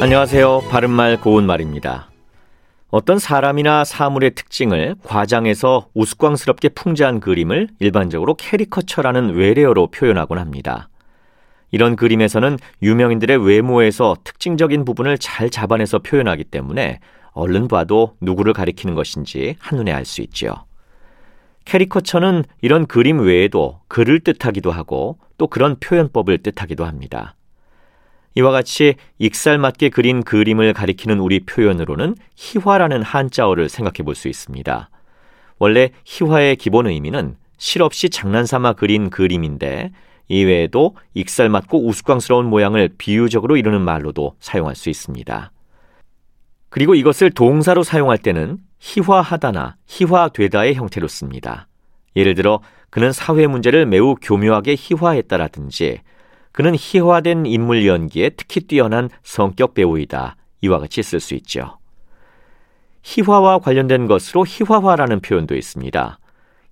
안녕하세요. 바른말 고운말입니다. 어떤 사람이나 사물의 특징을 과장해서 우스꽝스럽게 풍자한 그림을 일반적으로 캐리커처라는 외래어로 표현하곤 합니다. 이런 그림에서는 유명인들의 외모에서 특징적인 부분을 잘 잡아내서 표현하기 때문에 얼른 봐도 누구를 가리키는 것인지 한눈에 알 수 있지요. 캐리커처는 이런 그림 외에도 글을 뜻하기도 하고 또 그런 표현법을 뜻하기도 합니다. 이와 같이 익살맞게 그린 그림을 가리키는 우리 표현으로는 희화라는 한자어를 생각해 볼 수 있습니다. 원래 희화의 기본 의미는 실없이 장난삼아 그린 그림인데 이외에도 익살맞고 우스꽝스러운 모양을 비유적으로 이루는 말로도 사용할 수 있습니다. 그리고 이것을 동사로 사용할 때는 희화하다나 희화되다의 형태로 씁니다. 예를 들어 그는 사회 문제를 매우 교묘하게 희화했다라든지 그는 희화된 인물 연기에 특히 뛰어난 성격 배우이다. 이와 같이 쓸 수 있죠. 희화와 관련된 것으로 희화화라는 표현도 있습니다.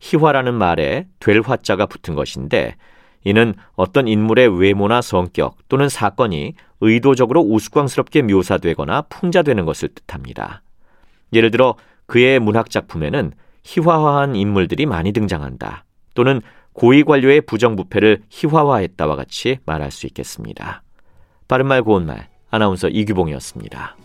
희화라는 말에 될 화자가 붙은 것인데 이는 어떤 인물의 외모나 성격 또는 사건이 의도적으로 우스꽝스럽게 묘사되거나 풍자되는 것을 뜻합니다. 예를 들어 그의 문학 작품에는 희화화한 인물들이 많이 등장한다. 또는 고위 관료의 부정부패를 희화화했다와 같이 말할 수 있겠습니다. 바른말 고운말 아나운서 이규봉이었습니다.